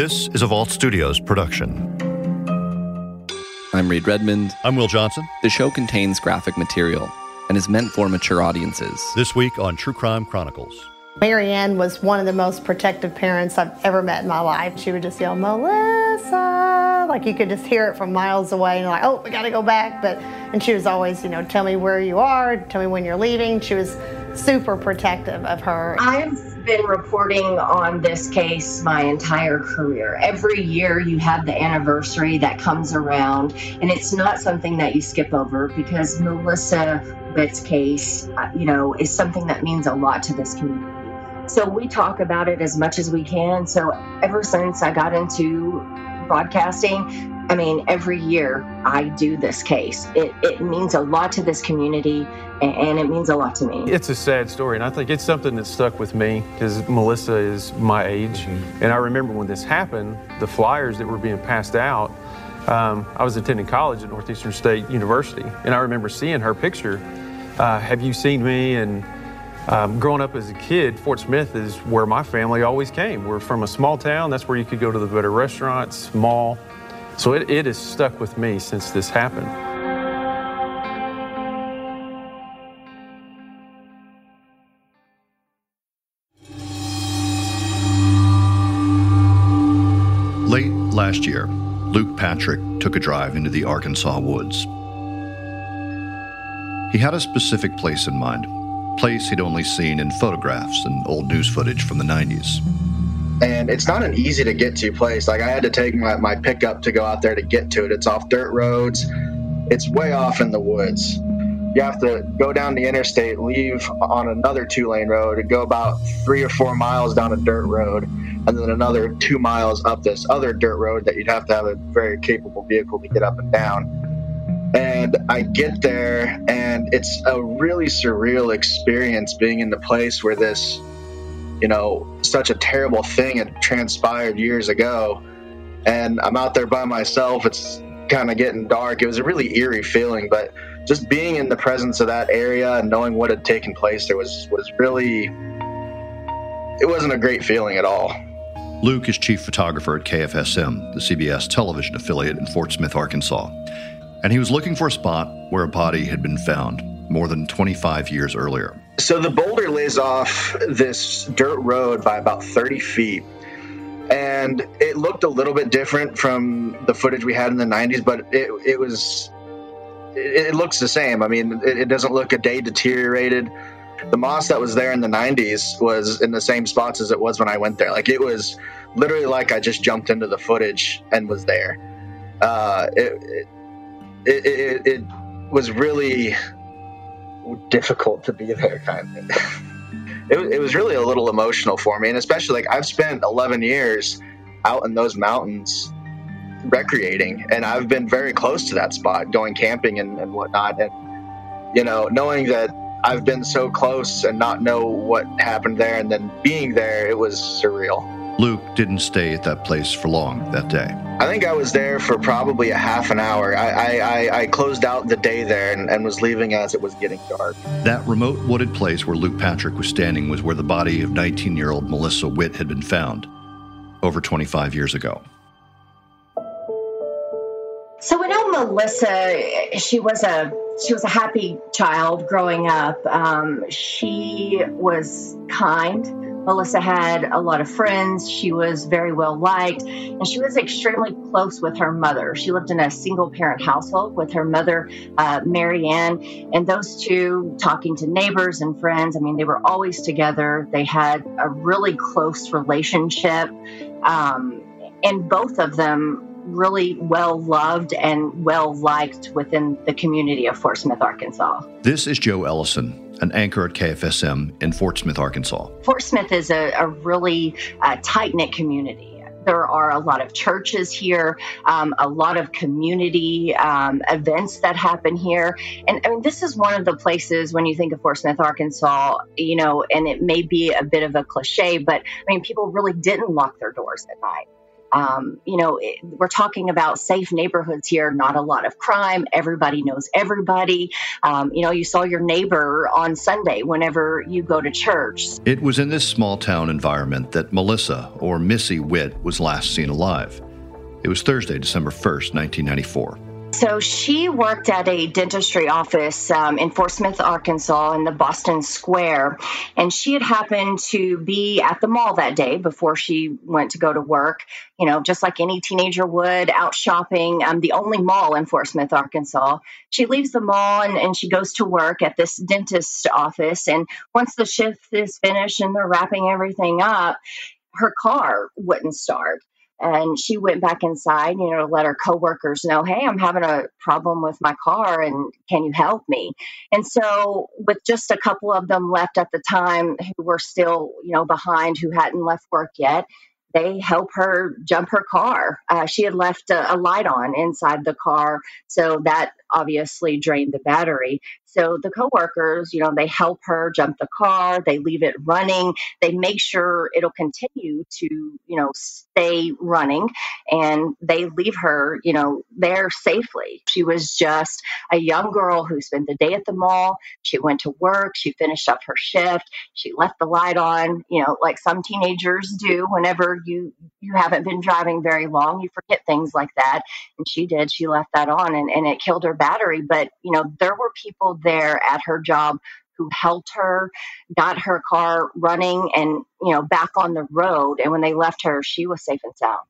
This is a Vault Studios production. I'm Reed Redmond. I'm Will Johnson. The show contains graphic material and is meant for mature audiences. This week on True Crime Chronicles. Marianne was one of the most protective parents I've ever met in my life. She would just yell, Melissa, like you could just hear it from miles away, and like, oh, we got to go back. But and she was always, you know, tell me where you are, tell me when you're leaving. She was super protective of her. I've been reporting on this case my entire career. Every year you have the anniversary that comes around, and it's not something that you skip over because Melissa Witt's case, uh, you know, is something that means a lot to this community. So we talk about it as much as we can. So ever since I got into broadcasting, I mean, every year I do this case. It, it means a lot to this community and it means a lot to me. It's a sad story, and I think it's something that stuck with me because Melissa is my age. Mm-hmm. And I remember when this happened, the flyers that were being passed out. Um, I was attending college at Northeastern State University, and I remember seeing her picture. Uh, have you seen me? And um, growing up as a kid, Fort Smith is where my family always came. We're from a small town. That's where you could go to the better restaurants, mall. So it, it has stuck with me since this happened. Late last year, Luke Patrick took a drive into the Arkansas woods. He had a specific place in mind place he'd only seen in photographs and old news footage from the 90s. And it's not an easy to get to place. Like, I had to take my, my pickup to go out there to get to it. It's off dirt roads, it's way off in the woods. You have to go down the interstate, leave on another two lane road, and go about three or four miles down a dirt road, and then another two miles up this other dirt road that you'd have to have a very capable vehicle to get up and down and I get there, and it's a really surreal experience being in the place where this, you know, such a terrible thing had transpired years ago. And I'm out there by myself. It's kind of getting dark. It was a really eerie feeling, but just being in the presence of that area and knowing what had taken place there was was really it wasn't a great feeling at all. Luke is chief photographer at KFSM, the CBS television affiliate in Fort Smith, Arkansas and he was looking for a spot where a body had been found more than 25 years earlier. So the boulder lays off this dirt road by about 30 feet. And it looked a little bit different from the footage we had in the 90s, but it, it was, it, it looks the same. I mean, it, it doesn't look a day deteriorated. The moss that was there in the 90s was in the same spots as it was when I went there. Like it was literally like I just jumped into the footage and was there. Uh, it, it, it, it was really difficult to be there kind of. It, it was really a little emotional for me and especially like i've spent 11 years out in those mountains recreating and i've been very close to that spot going camping and, and whatnot and you know knowing that i've been so close and not know what happened there and then being there it was surreal Luke didn't stay at that place for long that day. I think I was there for probably a half an hour. I, I, I closed out the day there and, and was leaving as it was getting dark. That remote wooded place where Luke Patrick was standing was where the body of 19 year old Melissa Witt had been found over 25 years ago. So we know Melissa. She was a she was a happy child growing up. Um, she was kind. Melissa had a lot of friends. She was very well liked, and she was extremely close with her mother. She lived in a single parent household with her mother, uh, Marianne, and those two talking to neighbors and friends. I mean, they were always together. They had a really close relationship, um, and both of them really well loved and well liked within the community of Fort Smith, Arkansas. This is Joe Ellison an anchor at KFSM in Fort Smith, Arkansas. Fort Smith is a, a really uh, tight knit community. There are a lot of churches here, um, a lot of community um, events that happen here. And I mean, this is one of the places when you think of Fort Smith, Arkansas, you know, and it may be a bit of a cliche, but I mean, people really didn't lock their doors at night Um, you know, it, we're talking about safe neighborhoods here, not a lot of crime. Everybody knows everybody. Um, you know, you saw your neighbor on Sunday whenever you go to church. It was in this small town environment that Melissa, or Missy Witt, was last seen alive. It was Thursday, December 1st, 1994. So she worked at a dentistry office um, in Fort Smith, Arkansas, in the Boston Square. And she had happened to be at the mall that day before she went to go to work, you know, just like any teenager would, out shopping, um, the only mall in Fort Smith, Arkansas. She leaves the mall and, and she goes to work at this dentist office. And once the shift is finished and they're wrapping everything up, her car wouldn't start and she went back inside you know to let her coworkers know hey i'm having a problem with my car and can you help me and so with just a couple of them left at the time who were still you know behind who hadn't left work yet they help her jump her car. Uh, she had left a, a, light on inside the car, so that obviously drained the battery. So the coworkers, you know, they help her jump the car, they leave it running, they make sure it'll continue to, you know, stay running and they leave her, you know, there safely. She was just a young girl who spent the day at the mall. She went to work, she finished up her shift, she left the light on, you know, like some teenagers do whenever you you haven't been driving very long, you forget things like that. And she did, she left that on and, and it killed her battery. But, you know, there were people there at her job who helped her, got her car running and, you know, back on the road. And when they left her, she was safe and sound.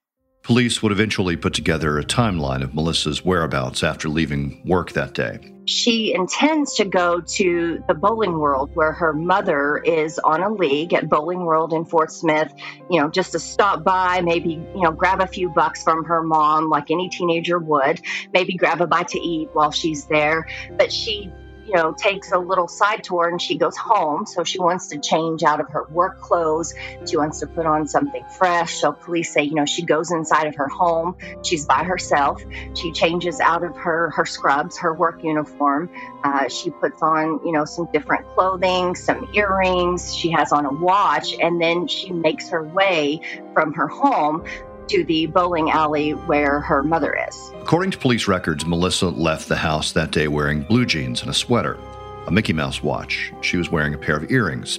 Police would eventually put together a timeline of Melissa's whereabouts after leaving work that day. She intends to go to the bowling world where her mother is on a league at Bowling World in Fort Smith, you know, just to stop by, maybe, you know, grab a few bucks from her mom like any teenager would, maybe grab a bite to eat while she's there. But she you know, takes a little side tour and she goes home. So she wants to change out of her work clothes. She wants to put on something fresh. So police say, you know, she goes inside of her home. She's by herself. She changes out of her her scrubs, her work uniform. Uh, she puts on, you know, some different clothing, some earrings. She has on a watch, and then she makes her way from her home to the bowling alley where her mother is. According to police records, Melissa left the house that day wearing blue jeans and a sweater, a Mickey Mouse watch. She was wearing a pair of earrings.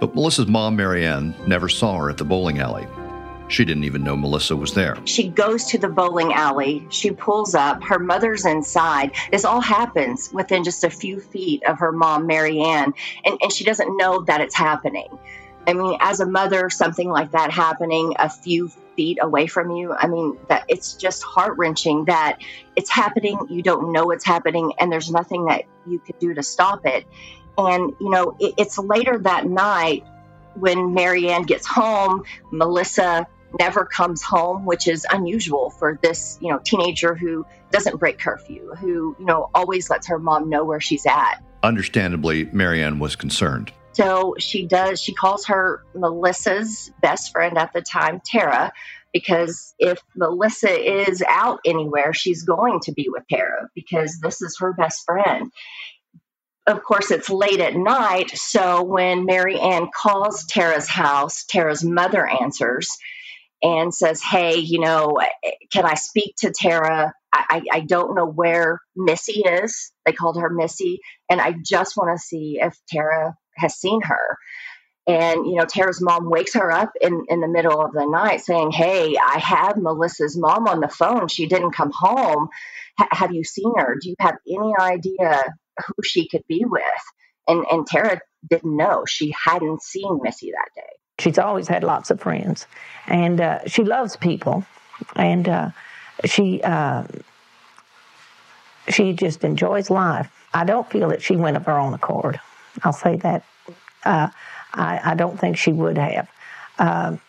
But Melissa's mom, Marianne, never saw her at the bowling alley. She didn't even know Melissa was there. She goes to the bowling alley. She pulls up. Her mother's inside. This all happens within just a few feet of her mom, Marianne, and, and she doesn't know that it's happening. I mean, as a mother, something like that happening a few feet away from you, I mean, that it's just heart wrenching that it's happening. You don't know it's happening, and there's nothing that you could do to stop it. And, you know, it, it's later that night when Marianne gets home, Melissa never comes home, which is unusual for this, you know, teenager who doesn't break curfew, who, you know, always lets her mom know where she's at. Understandably, Marianne was concerned. So she does, she calls her Melissa's best friend at the time, Tara, because if Melissa is out anywhere, she's going to be with Tara because this is her best friend. Of course, it's late at night, so when Mary Ann calls Tara's house, Tara's mother answers and says, Hey, you know, can I speak to Tara? I, I don't know where Missy is. They called her Missy, and I just want to see if Tara has seen her. And, you know, Tara's mom wakes her up in, in the middle of the night saying, Hey, I have Melissa's mom on the phone. She didn't come home. H- have you seen her? Do you have any idea who she could be with? And, and Tara didn't know. She hadn't seen Missy that day. She's always had lots of friends, and uh, she loves people, and uh, she uh, she just enjoys life. I don't feel that she went of her own accord. I'll say that. Uh, I, I, don't think she would have. Um,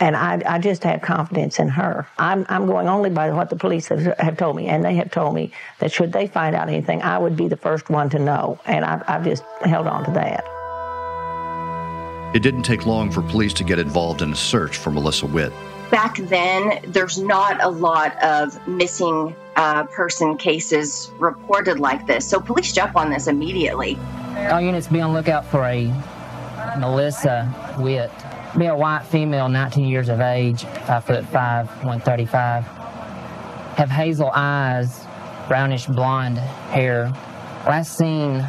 and I, I, just have confidence in her. I'm, I'm, going only by what the police have, have, told me, and they have told me that should they find out anything, I would be the first one to know, and I've, I've just held on to that. It didn't take long for police to get involved in a search for Melissa Witt. Back then, there's not a lot of missing uh, person cases reported like this. So police jump on this immediately. All units be on lookout for a Melissa Witt be a white female, 19 years of age, 5 foot 5, 135. Have hazel eyes, brownish blonde hair. Last seen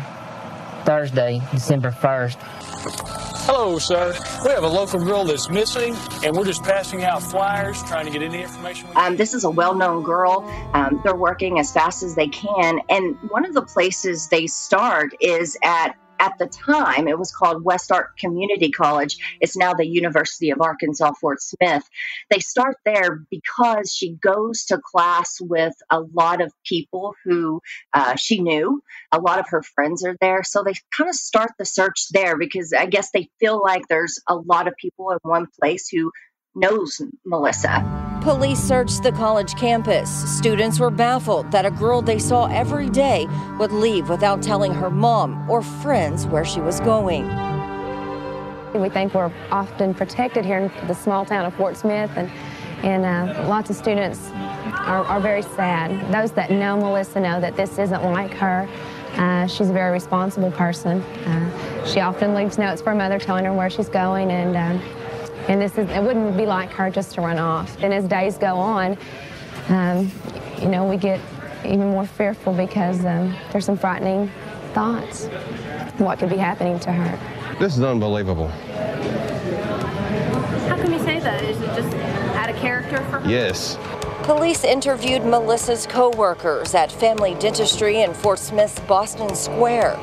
Thursday, December 1st. Hello, sir. We have a local girl that's missing, and we're just passing out flyers trying to get any information. Um, this is a well known girl. Um, they're working as fast as they can. And one of the places they start is at at the time, it was called Westark Community College. It's now the University of Arkansas Fort Smith. They start there because she goes to class with a lot of people who uh, she knew. A lot of her friends are there. So they kind of start the search there because I guess they feel like there's a lot of people in one place who knows Melissa. Police searched the college campus. Students were baffled that a girl they saw every day would leave without telling her mom or friends where she was going. We think we're often protected here in the small town of Fort Smith, and, and uh, lots of students are, are, very sad. Those that know Melissa know that this isn't like her. Uh, she's a very responsible person. Uh, she often leaves notes for her mother telling her where she's going, and um, and this is, it wouldn't be like her just to run off. And as days go on, um, you know, we get even more fearful because um, there's some frightening thoughts. What could be happening to her? This is unbelievable. How can you say that? Is it just out of character for her? Yes. Police interviewed Melissa's co-workers at Family Dentistry in Fort Smith's Boston Square.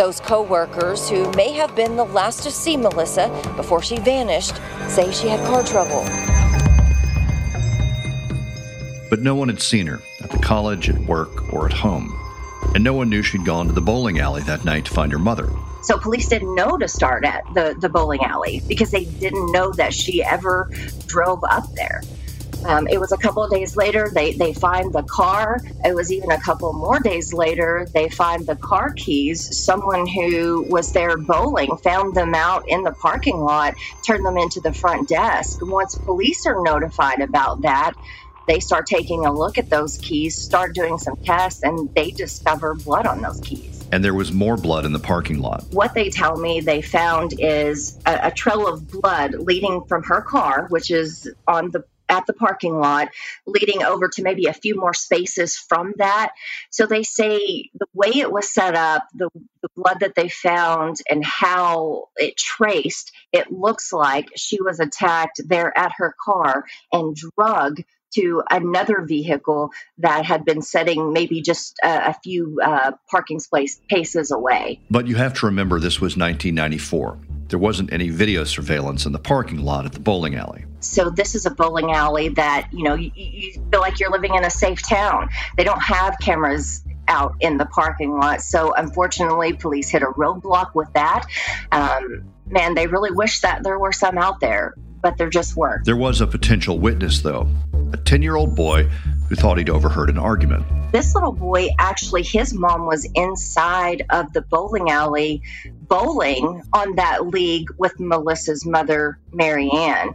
Those co workers who may have been the last to see Melissa before she vanished say she had car trouble. But no one had seen her at the college, at work, or at home. And no one knew she'd gone to the bowling alley that night to find her mother. So police didn't know to start at the, the bowling alley because they didn't know that she ever drove up there. Um, it was a couple of days later, they, they find the car. It was even a couple more days later, they find the car keys. Someone who was there bowling found them out in the parking lot, turned them into the front desk. Once police are notified about that, they start taking a look at those keys, start doing some tests, and they discover blood on those keys. And there was more blood in the parking lot. What they tell me they found is a, a trail of blood leading from her car, which is on the at the parking lot, leading over to maybe a few more spaces from that. So they say the way it was set up, the, the blood that they found, and how it traced, it looks like she was attacked there at her car and drug to another vehicle that had been sitting maybe just a, a few uh, parking space paces away. But you have to remember this was 1994. There wasn't any video surveillance in the parking lot at the bowling alley. So this is a bowling alley that you know you, you feel like you're living in a safe town. They don't have cameras out in the parking lot. So unfortunately, police hit a roadblock with that. Um, man, they really wish that there were some out there, but there just weren't. There was a potential witness, though a 10 year old boy who thought he'd overheard an argument. This little boy, actually, his mom was inside of the bowling alley bowling on that league with Melissa's mother, Marianne.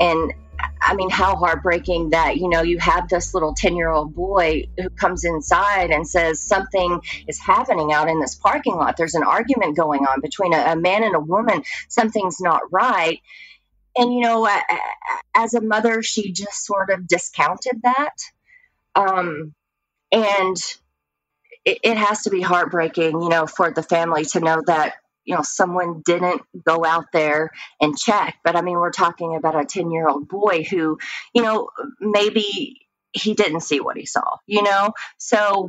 And I mean, how heartbreaking that, you know, you have this little 10 year old boy who comes inside and says something is happening out in this parking lot. There's an argument going on between a, a man and a woman. Something's not right. And, you know, as a mother, she just sort of discounted that. Um, and it, it has to be heartbreaking, you know, for the family to know that you know someone didn't go out there and check but i mean we're talking about a 10 year old boy who you know maybe he didn't see what he saw you know so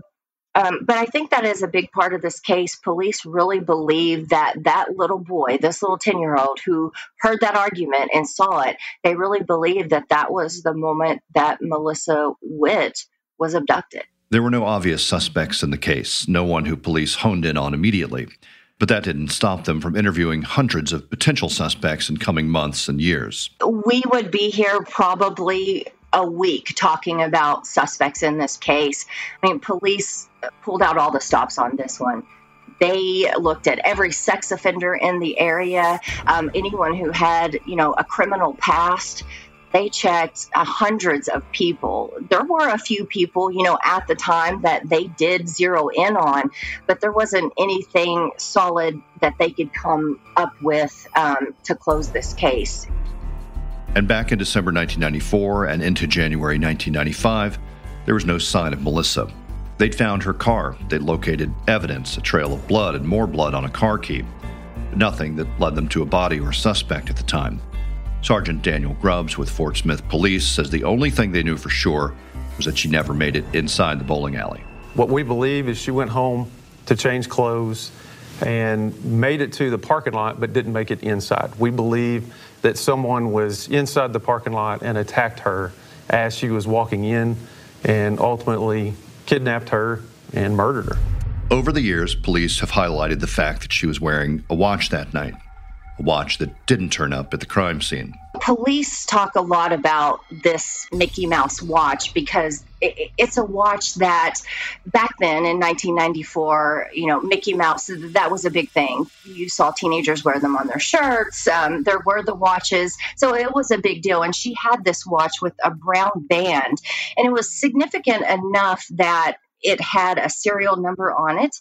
um, but I think that is a big part of this case. Police really believe that that little boy, this little 10 year old who heard that argument and saw it, they really believe that that was the moment that Melissa Witt was abducted. There were no obvious suspects in the case, no one who police honed in on immediately. But that didn't stop them from interviewing hundreds of potential suspects in coming months and years. We would be here probably a week talking about suspects in this case. I mean, police pulled out all the stops on this one. They looked at every sex offender in the area, um, anyone who had, you know, a criminal past. They checked uh, hundreds of people. There were a few people, you know, at the time that they did zero in on, but there wasn't anything solid that they could come up with um, to close this case. And back in December 1994 and into January 1995, there was no sign of Melissa. They'd found her car. They'd located evidence, a trail of blood and more blood on a car key. Nothing that led them to a body or suspect at the time. Sergeant Daniel Grubbs with Fort Smith Police says the only thing they knew for sure was that she never made it inside the bowling alley. What we believe is she went home to change clothes and made it to the parking lot but didn't make it inside. We believe that someone was inside the parking lot and attacked her as she was walking in and ultimately kidnapped her and murdered her. Over the years, police have highlighted the fact that she was wearing a watch that night, watch that didn't turn up at the crime scene. Police talk a lot about this Mickey Mouse watch because it's a watch that back then in 1994, you know, Mickey Mouse, that was a big thing. You saw teenagers wear them on their shirts. Um, there were the watches. So it was a big deal. And she had this watch with a brown band, and it was significant enough that it had a serial number on it.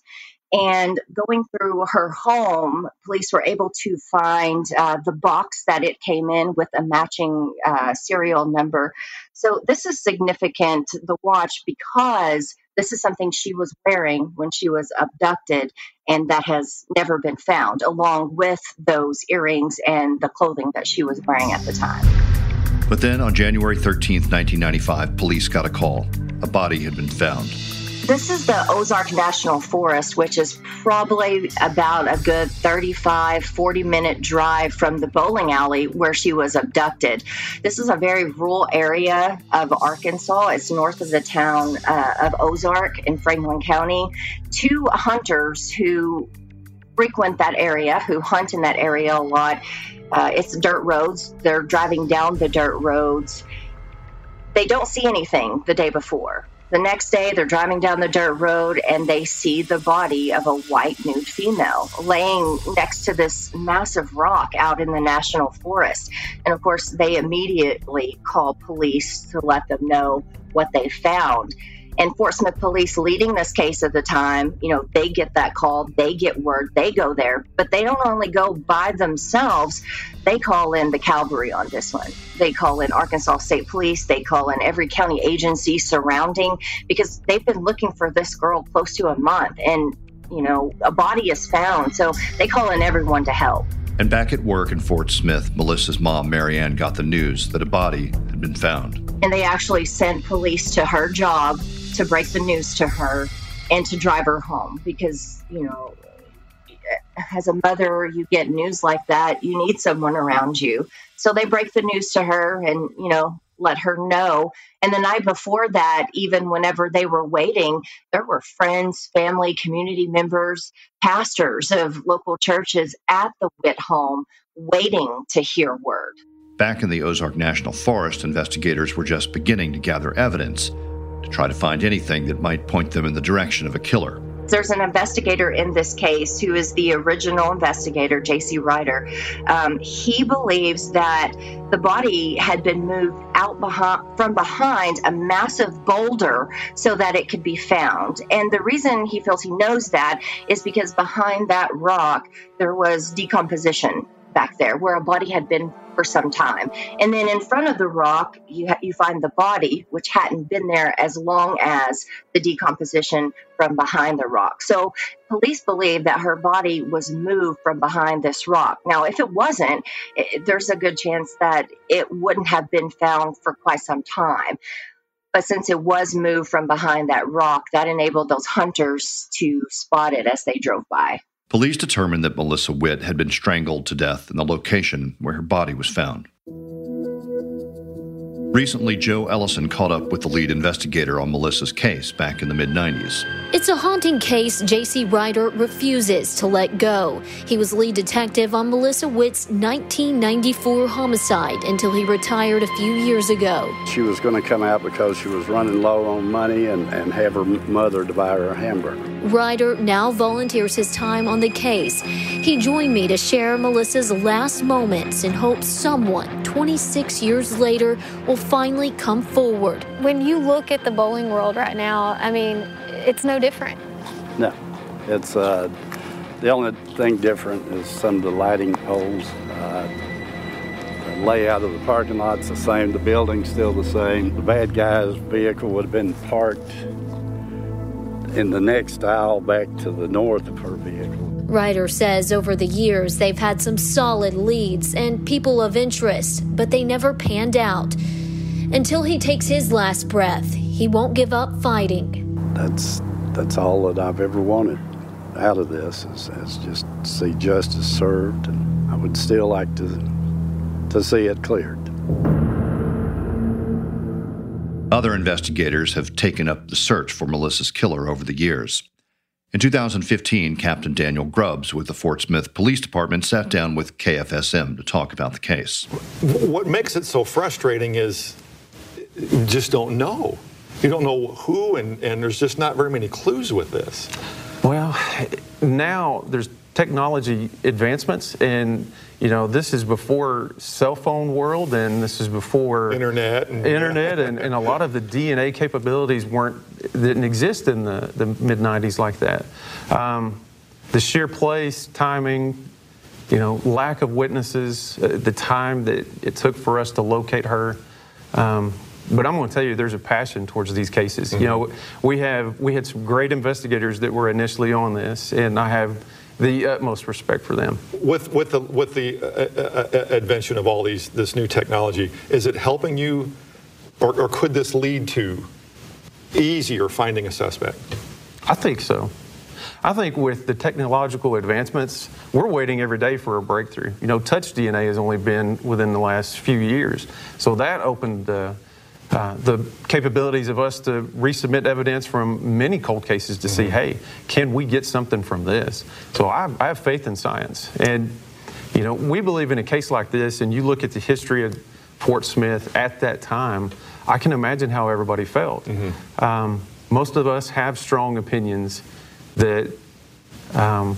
And going through her home, police were able to find uh, the box that it came in with a matching uh, serial number. So, this is significant, the watch, because this is something she was wearing when she was abducted, and that has never been found, along with those earrings and the clothing that she was wearing at the time. But then on January 13th, 1995, police got a call. A body had been found. This is the Ozark National Forest, which is probably about a good 35, 40 minute drive from the bowling alley where she was abducted. This is a very rural area of Arkansas. It's north of the town uh, of Ozark in Franklin County. Two hunters who frequent that area, who hunt in that area a lot, uh, it's dirt roads. They're driving down the dirt roads. They don't see anything the day before the next day, they're driving down the dirt road and they see the body of a white nude female laying next to this massive rock out in the national forest. And of course, they immediately call police to let them know what they found and Fort Smith police leading this case at the time, you know, they get that call, they get word, they go there, but they don't only go by themselves, they call in the cavalry on this one. They call in Arkansas State Police, they call in every county agency surrounding because they've been looking for this girl close to a month and, you know, a body is found. So they call in everyone to help. And back at work in Fort Smith, Melissa's mom, Marianne, got the news that a body had been found. And they actually sent police to her job to break the news to her and to drive her home because, you know, as a mother, you get news like that, you need someone around you. So they break the news to her and, you know, let her know. And the night before that, even whenever they were waiting, there were friends, family, community members, pastors of local churches at the Witt home waiting to hear word. Back in the Ozark National Forest, investigators were just beginning to gather evidence try to find anything that might point them in the direction of a killer. There's an investigator in this case who is the original investigator, J.C. Ryder. Um, he believes that the body had been moved out behind, from behind a massive boulder so that it could be found. And the reason he feels he knows that is because behind that rock there was decomposition back there where a body had been for some time. And then in front of the rock, you, ha- you find the body, which hadn't been there as long as the decomposition from behind the rock. So police believe that her body was moved from behind this rock. Now, if it wasn't, it, there's a good chance that it wouldn't have been found for quite some time. But since it was moved from behind that rock, that enabled those hunters to spot it as they drove by. Police determined that Melissa Witt had been strangled to death in the location where her body was found. Recently, Joe Ellison caught up with the lead investigator on Melissa's case back in the mid 90s. It's a haunting case J.C. Ryder refuses to let go. He was lead detective on Melissa Witt's 1994 homicide until he retired a few years ago. She was going to come out because she was running low on money and, and have her mother to buy her a hamburger. Ryder now volunteers his time on the case. He joined me to share Melissa's last moments in hopes someone 26 years later, will finally come forward. When you look at the bowling world right now, I mean, it's no different. No, it's uh, the only thing different is some of the lighting poles. Uh, the layout of the parking lot's the same. The building's still the same. The bad guy's vehicle would have been parked in the next aisle back to the north of her vehicle. Ryder says over the years they've had some solid leads and people of interest, but they never panned out. Until he takes his last breath, he won't give up fighting. That's that's all that I've ever wanted out of this is, is just see justice served, and I would still like to to see it cleared. Other investigators have taken up the search for Melissa's killer over the years. In 2015, Captain Daniel Grubbs with the Fort Smith Police Department sat down with KFSM to talk about the case. What makes it so frustrating is you just don't know. You don't know who, and, and there's just not very many clues with this. Well, now there's technology advancements, and you know this is before cell phone world, and this is before internet, and, internet, and, and a lot of the DNA capabilities weren't didn't exist in the, the mid '90s like that. Um, the sheer place, timing, you know, lack of witnesses, uh, the time that it took for us to locate her. Um, but I'm going to tell you, there's a passion towards these cases. Mm-hmm. You know, we have we had some great investigators that were initially on this, and I have the utmost respect for them. With with the with the uh, uh, invention of all these this new technology, is it helping you, or, or could this lead to easier finding a suspect? I think so. I think with the technological advancements, we're waiting every day for a breakthrough. You know, touch DNA has only been within the last few years, so that opened. Uh, uh, the capabilities of us to resubmit evidence from many cold cases to mm-hmm. see, hey, can we get something from this? So I, I, have faith in science. And, you know, we believe in a case like this, and you look at the history of Fort Smith at that time, I can imagine how everybody felt. Mm-hmm. Um, most of us have strong opinions that um,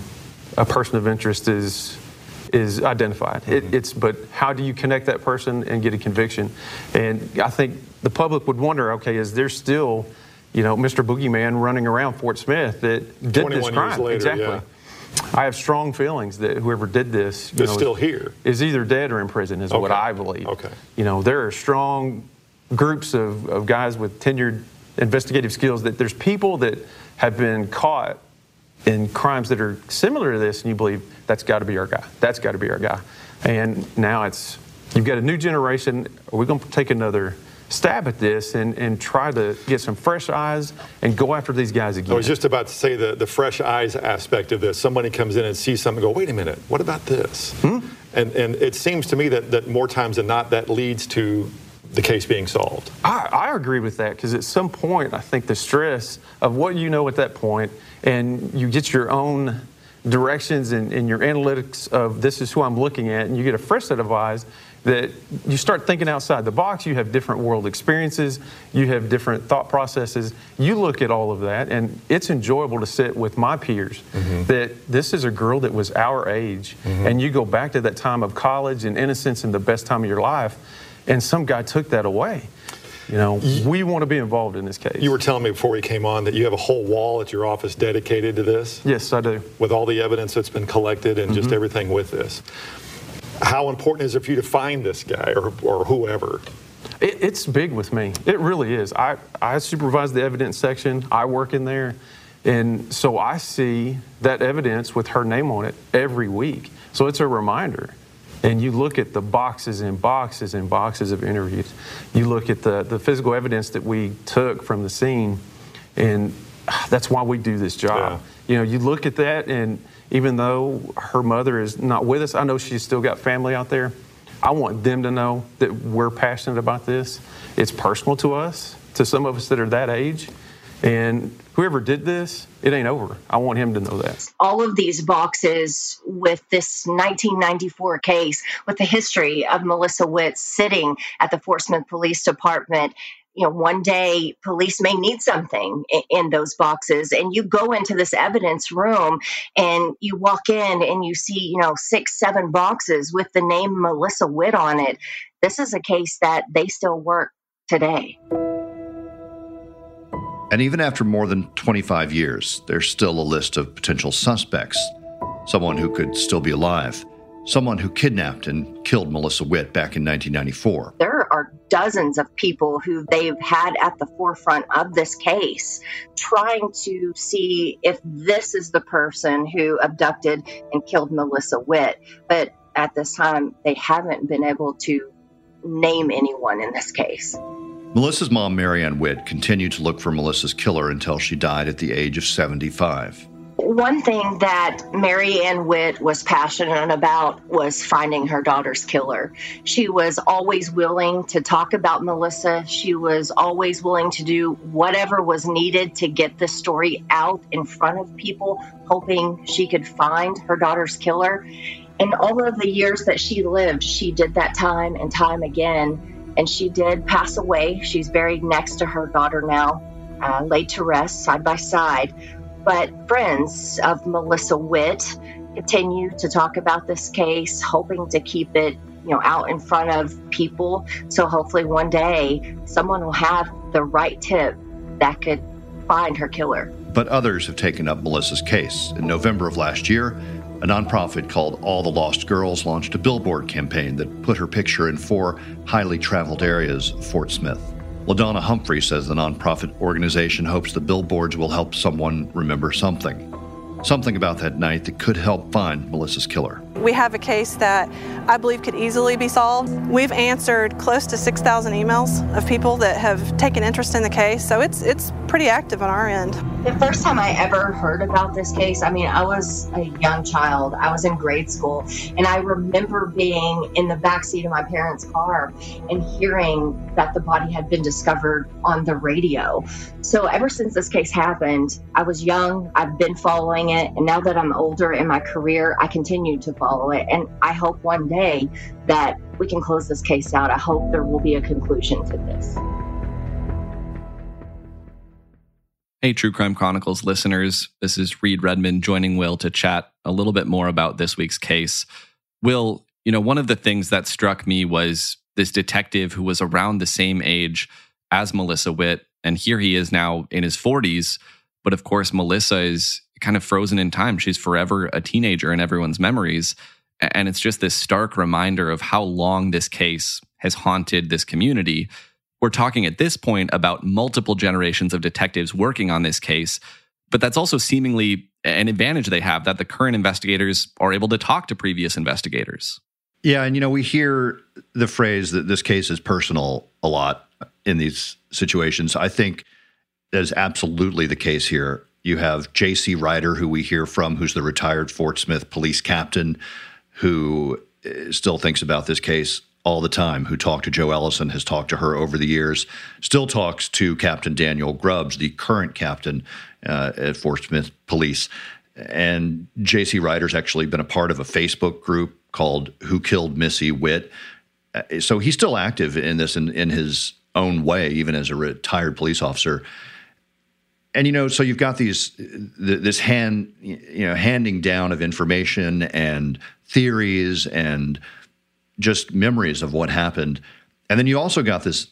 a person of interest is is identified. Mm-hmm. It, it's but how do you connect that person and get a conviction? And I think the public would wonder, okay, is there still, you know, Mr. Boogeyman running around Fort Smith that did this crime? Later, exactly. Yeah. I have strong feelings that whoever did this is still here. Is either dead or in prison, is okay. what I believe. Okay. You know, there are strong groups of, of guys with tenured investigative skills that there's people that have been caught in crimes that are similar to this, and you believe that's got to be our guy. That's got to be our guy. And now it's you've got a new generation. Are we going to take another stab at this and, and try to get some fresh eyes and go after these guys again? I was just about to say the, the fresh eyes aspect of this. Somebody comes in and sees something and go, wait a minute, what about this? Hmm? And, and it seems to me that, that more times than not, that leads to the case being solved. I, I agree with that because at some point, I think the stress of what you know at that point, and you get your own directions and, and your analytics of this is who I'm looking at, and you get a fresh set of eyes that you start thinking outside the box. You have different world experiences, you have different thought processes. You look at all of that, and it's enjoyable to sit with my peers mm-hmm. that this is a girl that was our age, mm-hmm. and you go back to that time of college and innocence and the best time of your life, and some guy took that away. You know, we want to be involved in this case. You were telling me before we came on that you have a whole wall at your office dedicated to this? Yes, I do. With all the evidence that's been collected and mm-hmm. just everything with this. How important is it for you to find this guy or, or whoever? It, it's big with me. It really is. I, I supervise the evidence section, I work in there. And so I see that evidence with her name on it every week. So it's a reminder and you look at the boxes and boxes and boxes of interviews. You look at the, the physical evidence that we took from the scene, and that's why we do this job. Yeah. You know, you look at that, and even though her mother is not with us, I know she's still got family out there. I want them to know that we're passionate about this. It's personal to us, to some of us that are that age. And whoever did this, it ain't over. I want him to know that. All of these boxes with this 1994 case, with the history of Melissa Witt sitting at the Fort Smith Police Department you know, one day police may need something in, in, those boxes. And you go into this evidence room and you walk in and you see, you know, six, seven boxes with the name Melissa Witt on it this is a case that they still work today. And even after more than 25 years, there's still a list of potential suspects. Someone who could still be alive. Someone who kidnapped and killed Melissa Witt back in 1994. There are dozens of people who they've had at the forefront of this case trying to see if this is the person who abducted and killed Melissa Witt. But at this time, they haven't been able to name anyone in this case. Melissa's mom, Marianne Witt, continued to look for Melissa's killer until she died at the age of 75. One thing that Mary Ann Witt was passionate about was finding her daughter's killer. She was always willing to talk about Melissa. She was always willing to do whatever was needed to get the story out in front of people, hoping she could find her daughter's killer. And all of the years that she lived, she did that time and time again and she did pass away. She's buried next to her daughter now, uh, laid to rest side by side. But friends of Melissa Witt continue to talk about this case, hoping to keep it, you know, out in front of people. So hopefully one day someone will have the right tip that could find her killer. But others have taken up Melissa's case. In November of last year, a nonprofit called All the Lost Girls launched a billboard campaign that put her picture in four highly traveled areas of Fort Smith. LaDonna Humphrey says the nonprofit organization hopes the billboards will help someone remember something. Something about that night that could help find Melissa's killer. We have a case that I believe could easily be solved. We've answered close to 6,000 emails of people that have taken interest in the case, so it's it's pretty active on our end. The first time I ever heard about this case, I mean, I was a young child. I was in grade school, and I remember being in the back seat of my parents' car and hearing that the body had been discovered on the radio. So ever since this case happened, I was young. I've been following it, and now that I'm older in my career, I continue to follow it. And I hope one day that we can close this case out. I hope there will be a conclusion to this. Hey, True Crime Chronicles listeners. This is Reed Redmond joining Will to chat a little bit more about this week's case. Will, you know, one of the things that struck me was this detective who was around the same age as Melissa Witt. And here he is now in his 40s. But of course, Melissa is kind of frozen in time. She's forever a teenager in everyone's memories. And it's just this stark reminder of how long this case has haunted this community. We're talking at this point about multiple generations of detectives working on this case, but that's also seemingly an advantage they have that the current investigators are able to talk to previous investigators. Yeah, and you know, we hear the phrase that this case is personal a lot in these situations. I think that is absolutely the case here. You have J.C. Ryder, who we hear from, who's the retired Fort Smith police captain, who uh, still thinks about this case all the time, who talked to Joe Ellison, has talked to her over the years, still talks to Captain Daniel Grubbs, the current captain uh, at Fort Smith Police. And J.C. Ryder's actually been a part of a Facebook group called Who Killed Missy Witt. Uh, so he's still active in this in, in his own way, even as a retired police officer and you know, so you've got these this hand you know handing down of information and theories and just memories of what happened, and then you also got this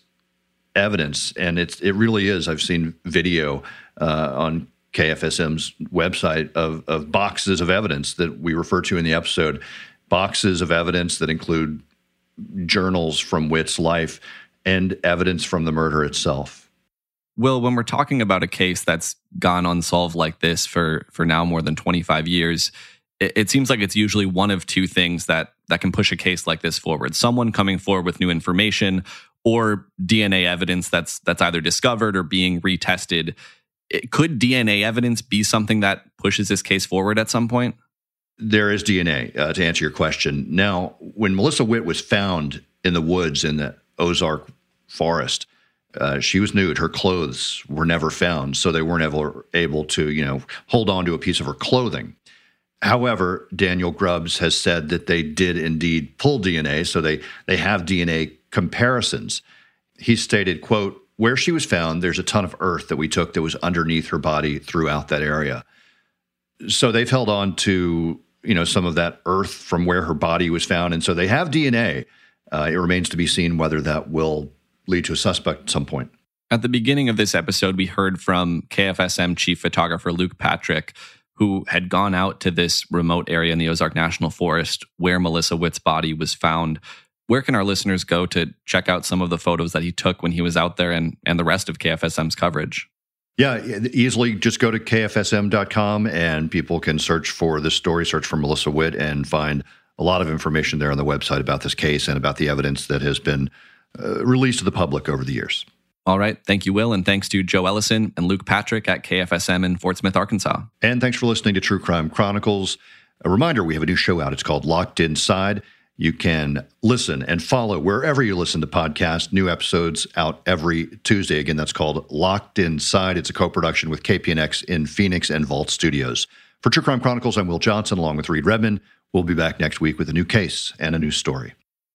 evidence, and it's it really is. I've seen video uh, on KFSM's website of of boxes of evidence that we refer to in the episode, boxes of evidence that include journals from Witt's life and evidence from the murder itself. Will, when we're talking about a case that's gone unsolved like this for for now more than 25 years, it, it, seems like it's usually one of two things that that can push a case like this forward. Someone coming forward with new information or DNA evidence that's that's either discovered or being retested. It, could DNA evidence be something that pushes this case forward at some point? There is DNA uh, to answer your question. Now, when Melissa Witt was found in the woods in the Ozark forest, uh, she was nude. Her clothes were never found, so they weren't ever able to, you know, hold on to a piece of her clothing. However, Daniel Grubbs has said that they did indeed pull DNA, so they they have DNA comparisons. He stated, "quote Where she was found, there's a ton of earth that we took that was underneath her body throughout that area. So they've held on to you know some of that earth from where her body was found, and so they have DNA." Uh, it remains to be seen whether that will lead to a suspect at some point. At the beginning of this episode, we heard from KFSM chief photographer Luke Patrick, who had gone out to this remote area in the Ozark National Forest where Melissa Witt's body was found. Where can our listeners go to check out some of the photos that he took when he was out there and, and the rest of KFSM's coverage? Yeah, easily just go to kfsm.com and people can search for this story, search for Melissa Witt, and find a lot of information there on the website about this case and about the evidence that has been uh, released to the public over the years. All right. Thank you, Will. And thanks to Joe Ellison and Luke Patrick at KFSM in Fort Smith, Arkansas. And thanks for listening to True Crime Chronicles. A reminder we have a new show out. It's called Locked Inside. You can listen and follow wherever you listen to podcasts. New episodes out every Tuesday. Again, that's called Locked Inside. It's a co production with KPNX in Phoenix and Vault Studios. For True Crime Chronicles, I'm Will Johnson along with Reed Redmond. We'll be back next week with a new case and a new story.